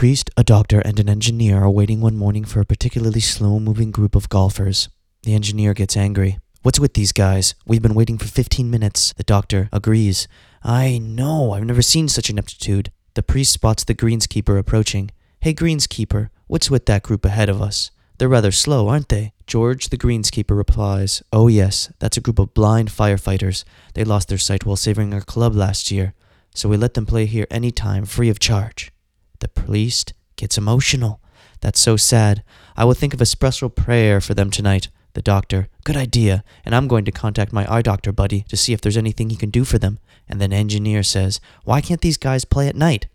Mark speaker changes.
Speaker 1: priest, a doctor, and an engineer are waiting one morning for a particularly slow moving group of golfers. The engineer gets angry. What's with these guys? We've been waiting for 15 minutes. The doctor agrees. I know, I've never seen such ineptitude. The priest spots the greenskeeper approaching. Hey, greenskeeper, what's with that group ahead of us? They're rather slow, aren't they? George, the greenskeeper, replies, Oh, yes, that's a group of blind firefighters. They lost their sight while saving our club last year, so we let them play here any time, free of charge. The priest gets emotional. That's so sad. I will think of a special prayer for them tonight. The doctor, good idea, and I'm going to contact my eye doctor buddy to see if there's anything he can do for them. And then engineer says, Why can't these guys play at night?